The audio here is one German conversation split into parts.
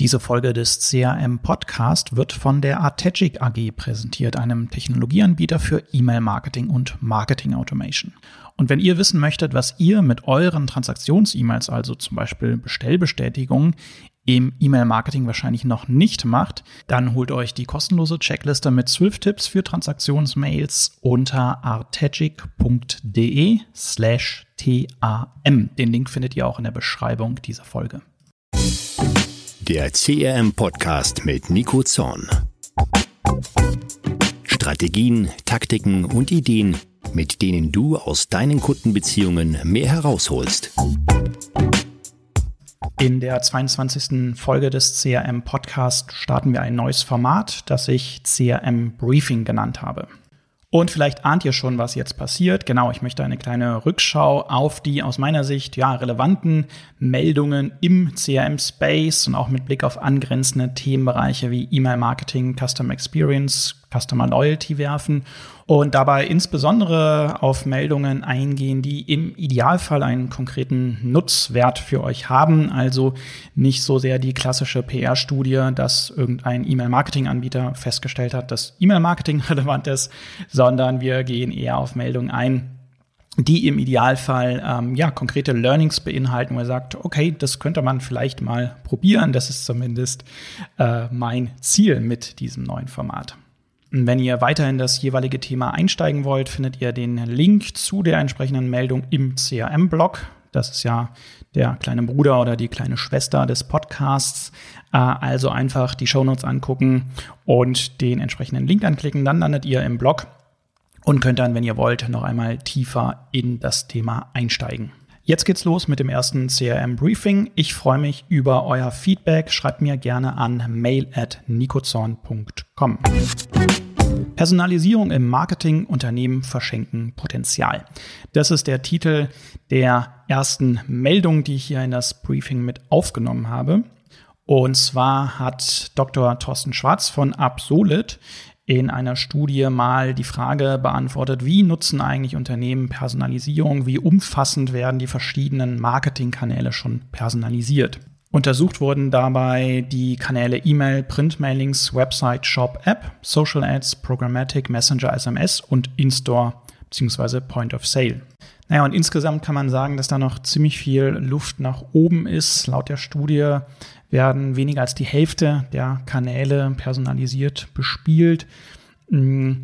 Diese Folge des CRM Podcast wird von der Artegic AG präsentiert, einem Technologieanbieter für E-Mail-Marketing und Marketing Automation. Und wenn ihr wissen möchtet, was ihr mit euren Transaktions-E-Mails, also zum Beispiel Bestellbestätigungen, im E-Mail-Marketing wahrscheinlich noch nicht macht, dann holt euch die kostenlose Checkliste mit 12 Tipps für Transaktionsmails unter artegic.de slash TAM. Den Link findet ihr auch in der Beschreibung dieser Folge. Der CRM-Podcast mit Nico Zorn. Strategien, Taktiken und Ideen, mit denen du aus deinen Kundenbeziehungen mehr herausholst. In der 22. Folge des CRM Podcast starten wir ein neues Format, das ich CRM Briefing genannt habe. Und vielleicht ahnt ihr schon, was jetzt passiert. Genau, ich möchte eine kleine Rückschau auf die aus meiner Sicht ja relevanten Meldungen im CRM-Space und auch mit Blick auf angrenzende Themenbereiche wie E-Mail-Marketing, Customer Experience, Customer Loyalty werfen und dabei insbesondere auf Meldungen eingehen, die im Idealfall einen konkreten Nutzwert für euch haben. Also nicht so sehr die klassische PR-Studie, dass irgendein E-Mail-Marketing-Anbieter festgestellt hat, dass E-Mail-Marketing relevant ist, sondern wir gehen eher auf Meldungen ein, die im Idealfall ähm, ja konkrete Learnings beinhalten, wo er sagt, okay, das könnte man vielleicht mal probieren. Das ist zumindest äh, mein Ziel mit diesem neuen Format. Wenn ihr weiter in das jeweilige Thema einsteigen wollt, findet ihr den Link zu der entsprechenden Meldung im CRM-Blog. Das ist ja der kleine Bruder oder die kleine Schwester des Podcasts. Äh, also einfach die Shownotes angucken und den entsprechenden Link anklicken. Dann landet ihr im Blog und könnt dann, wenn ihr wollt, noch einmal tiefer in das Thema einsteigen. Jetzt geht's los mit dem ersten CRM Briefing. Ich freue mich über euer Feedback. Schreibt mir gerne an mail at nikozorn.com. Personalisierung im Marketing, Unternehmen verschenken Potenzial. Das ist der Titel der ersten Meldung, die ich hier in das Briefing mit aufgenommen habe. Und zwar hat Dr. Thorsten Schwarz von Absolit in einer Studie mal die Frage beantwortet, wie nutzen eigentlich Unternehmen Personalisierung, wie umfassend werden die verschiedenen Marketingkanäle schon personalisiert. Untersucht wurden dabei die Kanäle E-Mail, Printmailings, Website, Shop, App, Social Ads, Programmatic, Messenger, SMS und In-Store bzw. Point of Sale. Naja, und insgesamt kann man sagen, dass da noch ziemlich viel Luft nach oben ist. Laut der Studie werden weniger als die Hälfte der Kanäle personalisiert bespielt. Mm,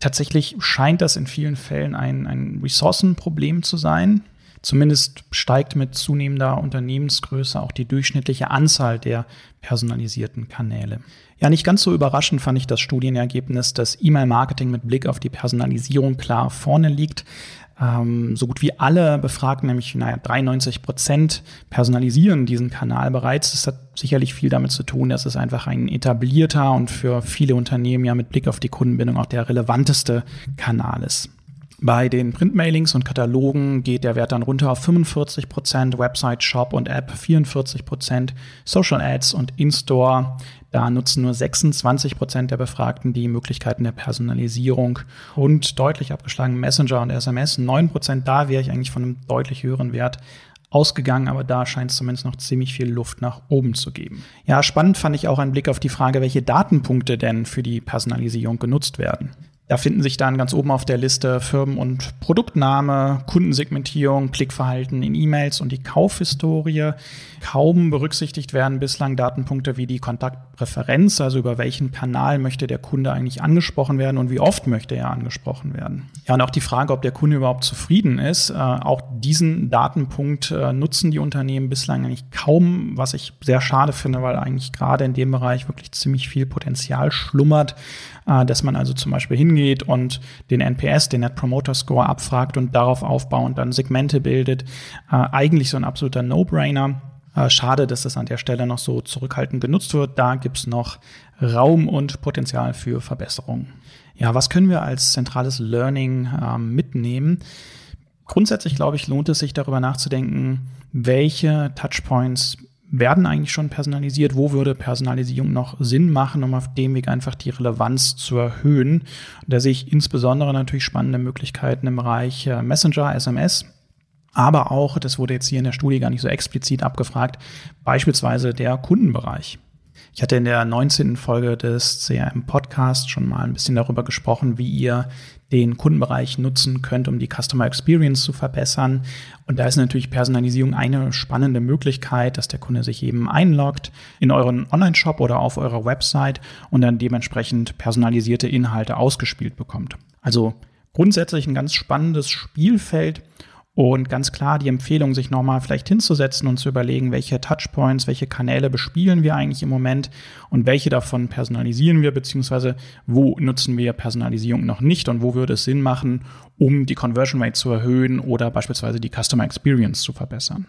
tatsächlich scheint das in vielen Fällen ein, ein Ressourcenproblem zu sein. Zumindest steigt mit zunehmender Unternehmensgröße auch die durchschnittliche Anzahl der personalisierten Kanäle. Ja, nicht ganz so überraschend fand ich das Studienergebnis, dass E-Mail-Marketing mit Blick auf die Personalisierung klar vorne liegt. Ähm, so gut wie alle Befragten, nämlich naja, 93 Prozent, personalisieren diesen Kanal bereits. Das hat sicherlich viel damit zu tun, dass es einfach ein etablierter und für viele Unternehmen ja mit Blick auf die Kundenbindung auch der relevanteste Kanal ist. Bei den Printmailings und Katalogen geht der Wert dann runter auf 45 Prozent, Website, Shop und App 44 Prozent, Social Ads und In-Store. Da nutzen nur 26 Prozent der Befragten die Möglichkeiten der Personalisierung und deutlich abgeschlagen Messenger und SMS 9 Prozent. Da wäre ich eigentlich von einem deutlich höheren Wert ausgegangen, aber da scheint es zumindest noch ziemlich viel Luft nach oben zu geben. Ja, spannend fand ich auch einen Blick auf die Frage, welche Datenpunkte denn für die Personalisierung genutzt werden. Da finden sich dann ganz oben auf der Liste Firmen- und Produktname, Kundensegmentierung, Klickverhalten in E-Mails und die Kaufhistorie. Kaum berücksichtigt werden bislang Datenpunkte wie die Kontaktpräferenz, also über welchen Kanal möchte der Kunde eigentlich angesprochen werden und wie oft möchte er angesprochen werden. Ja, und auch die Frage, ob der Kunde überhaupt zufrieden ist. Äh, auch diesen Datenpunkt äh, nutzen die Unternehmen bislang eigentlich kaum, was ich sehr schade finde, weil eigentlich gerade in dem Bereich wirklich ziemlich viel Potenzial schlummert äh, dass man also zum Beispiel hingeht und den NPS, den Net Promoter Score abfragt und darauf aufbauend dann Segmente bildet. Äh, eigentlich so ein absoluter No-Brainer. Äh, schade, dass das an der Stelle noch so zurückhaltend genutzt wird. Da gibt's noch Raum und Potenzial für Verbesserungen. Ja, was können wir als zentrales Learning äh, mitnehmen? Grundsätzlich, glaube ich, lohnt es sich darüber nachzudenken, welche Touchpoints werden eigentlich schon personalisiert? Wo würde Personalisierung noch Sinn machen, um auf dem Weg einfach die Relevanz zu erhöhen? da sehe ich insbesondere natürlich spannende Möglichkeiten im Bereich äh, Messenger, SMS. aber auch, das wurde jetzt hier in der Studie gar nicht so explizit abgefragt, beispielsweise der Kundenbereich. Ich hatte in der 19. Folge des CRM Podcasts schon mal ein bisschen darüber gesprochen, wie ihr den Kundenbereich nutzen könnt, um die Customer Experience zu verbessern. Und da ist natürlich Personalisierung eine spannende Möglichkeit, dass der Kunde sich eben einloggt in euren Online-Shop oder auf eurer Website und dann dementsprechend personalisierte Inhalte ausgespielt bekommt. Also grundsätzlich ein ganz spannendes Spielfeld und ganz klar die Empfehlung, sich nochmal vielleicht hinzusetzen und zu überlegen, welche Touchpoints, welche Kanäle bespielen wir eigentlich im Moment und welche davon personalisieren wir, beziehungsweise wo nutzen wir Personalisierung noch nicht und wo würde es Sinn machen, um die Conversion Rate zu erhöhen oder beispielsweise die Customer Experience zu verbessern.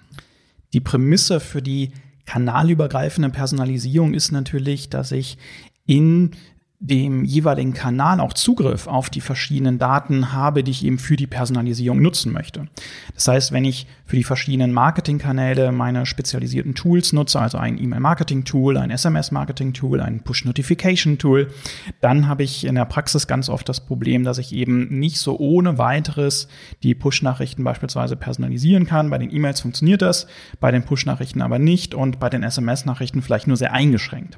Die Prämisse für die kanalübergreifende Personalisierung ist natürlich, dass ich in dem jeweiligen Kanal auch Zugriff auf die verschiedenen Daten habe, die ich eben für die Personalisierung nutzen möchte. Das heißt, wenn ich für die verschiedenen Marketingkanäle meine spezialisierten Tools nutze, also ein E-Mail-Marketing-Tool, ein SMS-Marketing-Tool, ein Push-Notification-Tool, dann habe ich in der Praxis ganz oft das Problem, dass ich eben nicht so ohne weiteres die Push-Nachrichten beispielsweise personalisieren kann. Bei den E-Mails funktioniert das, bei den Push-Nachrichten aber nicht und bei den SMS-Nachrichten vielleicht nur sehr eingeschränkt.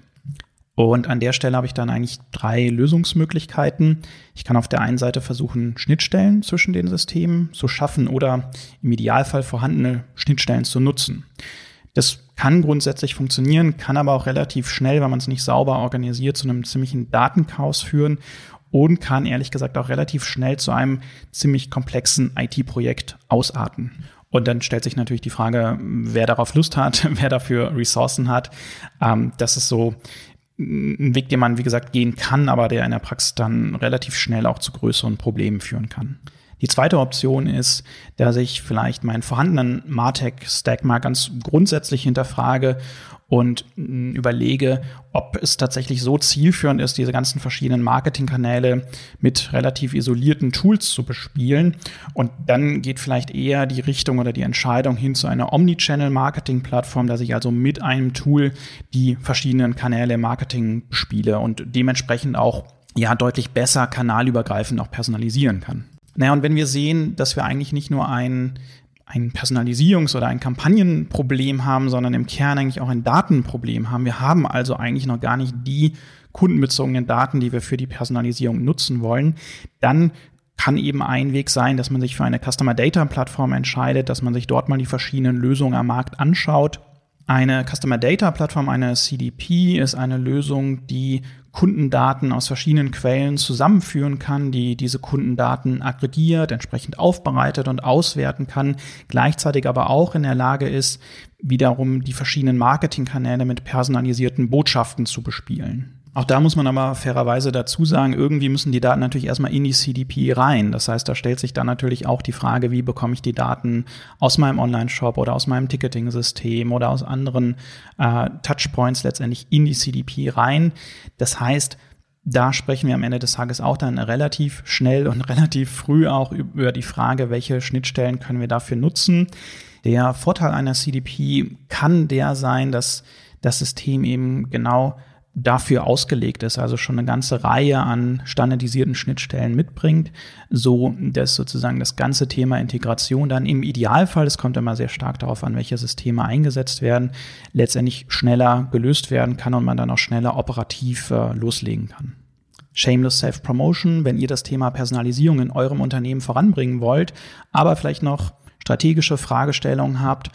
Und an der Stelle habe ich dann eigentlich drei Lösungsmöglichkeiten. Ich kann auf der einen Seite versuchen, Schnittstellen zwischen den Systemen zu schaffen oder im Idealfall vorhandene Schnittstellen zu nutzen. Das kann grundsätzlich funktionieren, kann aber auch relativ schnell, wenn man es nicht sauber organisiert, zu einem ziemlichen Datenchaos führen und kann ehrlich gesagt auch relativ schnell zu einem ziemlich komplexen IT-Projekt ausarten. Und dann stellt sich natürlich die Frage, wer darauf Lust hat, wer dafür Ressourcen hat. Ähm, das ist so ein Weg, den man, wie gesagt, gehen kann, aber der in der Praxis dann relativ schnell auch zu größeren Problemen führen kann. Die zweite Option ist, dass ich vielleicht meinen vorhandenen Martech-Stack mal ganz grundsätzlich hinterfrage und mm, überlege, ob es tatsächlich so zielführend ist, diese ganzen verschiedenen Marketingkanäle mit relativ isolierten Tools zu bespielen. Und dann geht vielleicht eher die Richtung oder die Entscheidung hin zu einer Omnichannel-Marketing-Plattform, dass ich also mit einem Tool die verschiedenen Kanäle Marketing spiele und dementsprechend auch ja deutlich besser kanalübergreifend auch personalisieren kann. Naja, und wenn wir sehen, dass wir eigentlich nicht nur ein ein Personalisierungs- oder ein Kampagnenproblem haben, sondern im Kern eigentlich auch ein Datenproblem haben. Wir haben also eigentlich noch gar nicht die kundenbezogenen Daten, die wir für die Personalisierung nutzen wollen. Dann kann eben ein Weg sein, dass man sich für eine Customer Data Plattform entscheidet, dass man sich dort mal die verschiedenen Lösungen am Markt anschaut. Eine Customer Data Plattform, eine CDP, ist eine Lösung, die Kundendaten aus verschiedenen Quellen zusammenführen kann, die diese Kundendaten aggregiert, entsprechend aufbereitet und auswerten kann, gleichzeitig aber auch in der Lage ist, wiederum die verschiedenen Marketingkanäle mit personalisierten Botschaften zu bespielen. Auch da muss man aber fairerweise dazu sagen, irgendwie müssen die Daten natürlich erstmal in die CDP rein. Das heißt, da stellt sich dann natürlich auch die Frage, wie bekomme ich die Daten aus meinem Online-Shop oder aus meinem Ticketing-System oder aus anderen äh, Touchpoints letztendlich in die CDP rein. Das heißt, da sprechen wir am Ende des Tages auch dann relativ schnell und relativ früh auch über die Frage, welche Schnittstellen können wir dafür nutzen. Der Vorteil einer CDP kann der sein, dass das System eben genau dafür ausgelegt ist, also schon eine ganze Reihe an standardisierten Schnittstellen mitbringt, so dass sozusagen das ganze Thema Integration dann im Idealfall, es kommt immer sehr stark darauf an, welche Systeme eingesetzt werden, letztendlich schneller gelöst werden kann und man dann auch schneller operativ äh, loslegen kann. Shameless Self-Promotion, wenn ihr das Thema Personalisierung in eurem Unternehmen voranbringen wollt, aber vielleicht noch strategische Fragestellungen habt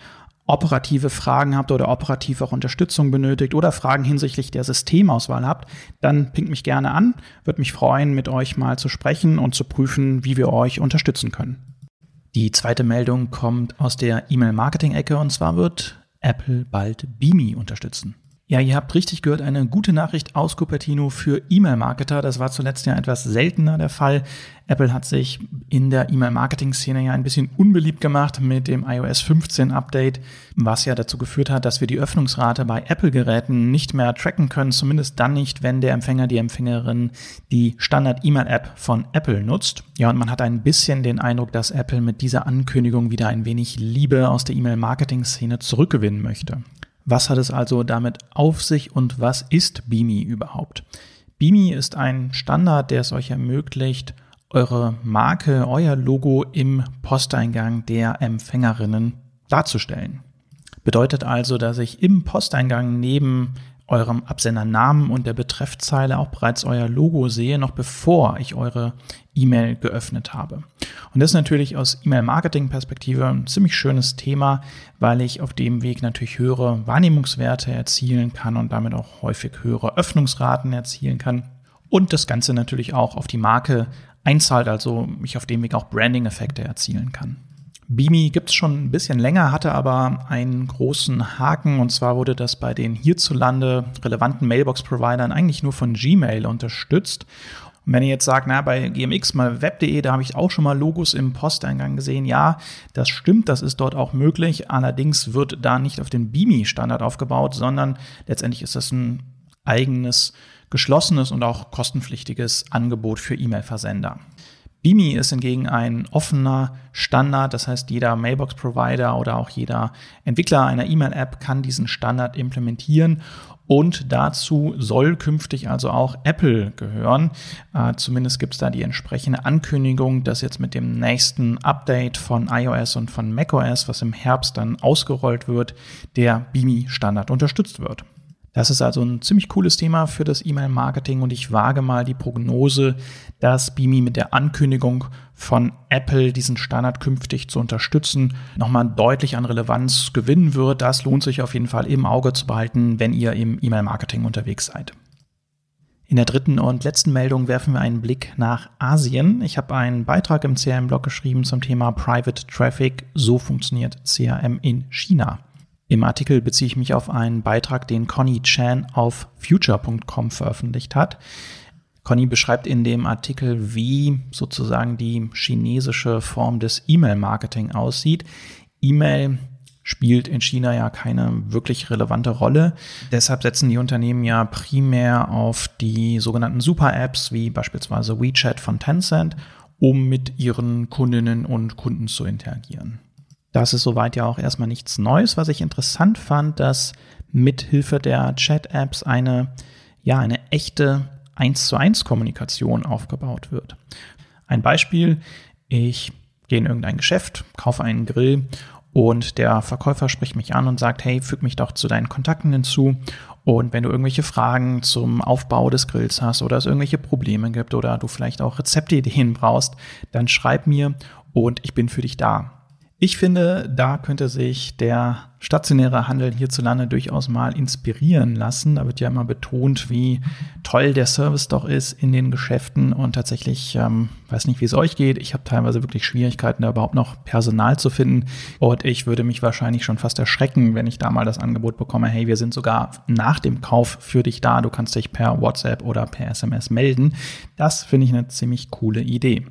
operative Fragen habt oder operativ auch Unterstützung benötigt oder Fragen hinsichtlich der Systemauswahl habt, dann pinkt mich gerne an. Würde mich freuen, mit euch mal zu sprechen und zu prüfen, wie wir euch unterstützen können. Die zweite Meldung kommt aus der E-Mail-Marketing-Ecke und zwar wird Apple bald Beamy unterstützen. Ja, ihr habt richtig gehört, eine gute Nachricht aus Cupertino für E-Mail-Marketer. Das war zuletzt ja etwas seltener der Fall. Apple hat sich in der E-Mail-Marketing-Szene ja ein bisschen unbeliebt gemacht mit dem iOS 15 Update, was ja dazu geführt hat, dass wir die Öffnungsrate bei Apple-Geräten nicht mehr tracken können, zumindest dann nicht, wenn der Empfänger, die Empfängerin die Standard-E-Mail-App von Apple nutzt. Ja, und man hat ein bisschen den Eindruck, dass Apple mit dieser Ankündigung wieder ein wenig Liebe aus der E-Mail-Marketing-Szene zurückgewinnen möchte. Was hat es also damit auf sich und was ist Beamy überhaupt? Beamy ist ein Standard, der es euch ermöglicht, eure Marke, euer Logo im Posteingang der Empfängerinnen darzustellen. Bedeutet also, dass ich im Posteingang neben eurem Absendernamen und der Betreffzeile auch bereits euer Logo sehe, noch bevor ich eure E-Mail geöffnet habe. Und das ist natürlich aus E-Mail-Marketing-Perspektive ein ziemlich schönes Thema, weil ich auf dem Weg natürlich höhere Wahrnehmungswerte erzielen kann und damit auch häufig höhere Öffnungsraten erzielen kann. Und das Ganze natürlich auch auf die Marke einzahlt, also ich auf dem Weg auch Branding-Effekte erzielen kann. Beamy gibt es schon ein bisschen länger, hatte aber einen großen Haken und zwar wurde das bei den hierzulande relevanten Mailbox-Providern eigentlich nur von Gmail unterstützt. Und wenn ihr jetzt sagt, na, bei GMX mal web.de, da habe ich auch schon mal Logos im Posteingang gesehen. Ja, das stimmt, das ist dort auch möglich. Allerdings wird da nicht auf den Beamy-Standard aufgebaut, sondern letztendlich ist das ein eigenes, geschlossenes und auch kostenpflichtiges Angebot für E-Mail-Versender. Beamy ist hingegen ein offener Standard, das heißt jeder Mailbox-Provider oder auch jeder Entwickler einer E-Mail-App kann diesen Standard implementieren und dazu soll künftig also auch Apple gehören. Äh, zumindest gibt es da die entsprechende Ankündigung, dass jetzt mit dem nächsten Update von iOS und von macOS, was im Herbst dann ausgerollt wird, der Beamy-Standard unterstützt wird. Das ist also ein ziemlich cooles Thema für das E-Mail-Marketing und ich wage mal die Prognose, dass Beamy mit der Ankündigung von Apple diesen Standard künftig zu unterstützen, nochmal deutlich an Relevanz gewinnen wird. Das lohnt sich auf jeden Fall im Auge zu behalten, wenn ihr im E-Mail-Marketing unterwegs seid. In der dritten und letzten Meldung werfen wir einen Blick nach Asien. Ich habe einen Beitrag im CRM-Blog geschrieben zum Thema Private Traffic. So funktioniert CRM in China. Im Artikel beziehe ich mich auf einen Beitrag, den Connie Chan auf future.com veröffentlicht hat. Connie beschreibt in dem Artikel, wie sozusagen die chinesische Form des E-Mail-Marketing aussieht. E-Mail spielt in China ja keine wirklich relevante Rolle. Deshalb setzen die Unternehmen ja primär auf die sogenannten Super-Apps wie beispielsweise WeChat von Tencent, um mit ihren Kundinnen und Kunden zu interagieren. Das ist soweit ja auch erstmal nichts Neues. Was ich interessant fand, dass mithilfe der Chat-Apps eine, ja, eine echte 1 zu 1 Kommunikation aufgebaut wird. Ein Beispiel, ich gehe in irgendein Geschäft, kaufe einen Grill und der Verkäufer spricht mich an und sagt, hey, füg mich doch zu deinen Kontakten hinzu. Und wenn du irgendwelche Fragen zum Aufbau des Grills hast oder es irgendwelche Probleme gibt oder du vielleicht auch Rezeptideen brauchst, dann schreib mir und ich bin für dich da. Ich finde, da könnte sich der stationäre Handel hierzulande durchaus mal inspirieren lassen. Da wird ja immer betont, wie toll der Service doch ist in den Geschäften und tatsächlich, ähm, weiß nicht, wie es euch geht. Ich habe teilweise wirklich Schwierigkeiten, da überhaupt noch Personal zu finden und ich würde mich wahrscheinlich schon fast erschrecken, wenn ich da mal das Angebot bekomme, hey, wir sind sogar nach dem Kauf für dich da, du kannst dich per WhatsApp oder per SMS melden. Das finde ich eine ziemlich coole Idee.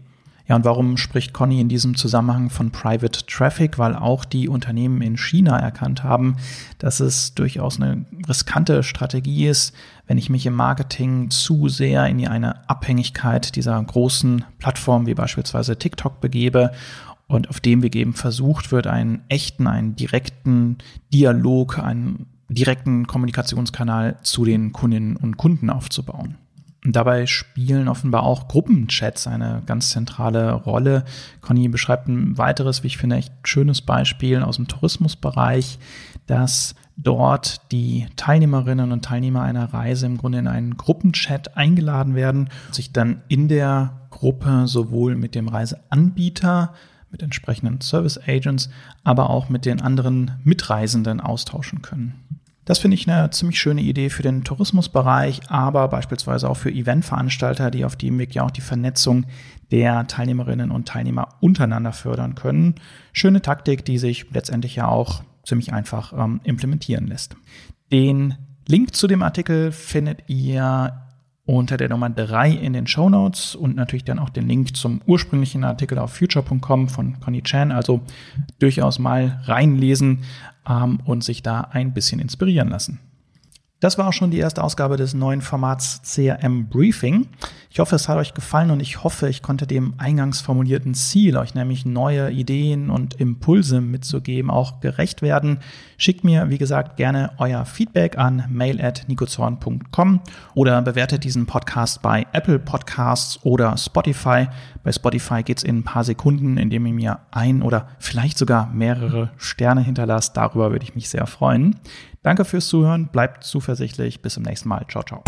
Ja, und warum spricht Conny in diesem Zusammenhang von Private Traffic? Weil auch die Unternehmen in China erkannt haben, dass es durchaus eine riskante Strategie ist, wenn ich mich im Marketing zu sehr in eine Abhängigkeit dieser großen Plattformen wie beispielsweise TikTok begebe und auf dem Weg eben versucht wird, einen echten, einen direkten Dialog, einen direkten Kommunikationskanal zu den Kundinnen und Kunden aufzubauen. Dabei spielen offenbar auch Gruppenchats eine ganz zentrale Rolle. Conny beschreibt ein weiteres, wie ich finde, echt schönes Beispiel aus dem Tourismusbereich, dass dort die Teilnehmerinnen und Teilnehmer einer Reise im Grunde in einen Gruppenchat eingeladen werden, sich dann in der Gruppe sowohl mit dem Reiseanbieter, mit entsprechenden Service Agents, aber auch mit den anderen Mitreisenden austauschen können. Das finde ich eine ziemlich schöne Idee für den Tourismusbereich, aber beispielsweise auch für Eventveranstalter, die auf dem Weg ja auch die Vernetzung der Teilnehmerinnen und Teilnehmer untereinander fördern können. Schöne Taktik, die sich letztendlich ja auch ziemlich einfach ähm, implementieren lässt. Den Link zu dem Artikel findet ihr unter der Nummer 3 in den Show Notes und natürlich dann auch den Link zum ursprünglichen Artikel auf future.com von Connie Chan. Also durchaus mal reinlesen ähm, und sich da ein bisschen inspirieren lassen. Das war auch schon die erste Ausgabe des neuen Formats CRM Briefing. Ich hoffe, es hat euch gefallen und ich hoffe, ich konnte dem eingangs formulierten Ziel, euch nämlich neue Ideen und Impulse mitzugeben, auch gerecht werden. Schickt mir, wie gesagt, gerne euer Feedback an mail@nicozorn.com oder bewertet diesen Podcast bei Apple Podcasts oder Spotify. Bei Spotify geht's in ein paar Sekunden, indem ihr mir ein oder vielleicht sogar mehrere Sterne hinterlasst. Darüber würde ich mich sehr freuen. Danke fürs Zuhören, bleibt zuversichtlich. Bis zum nächsten Mal. Ciao, ciao.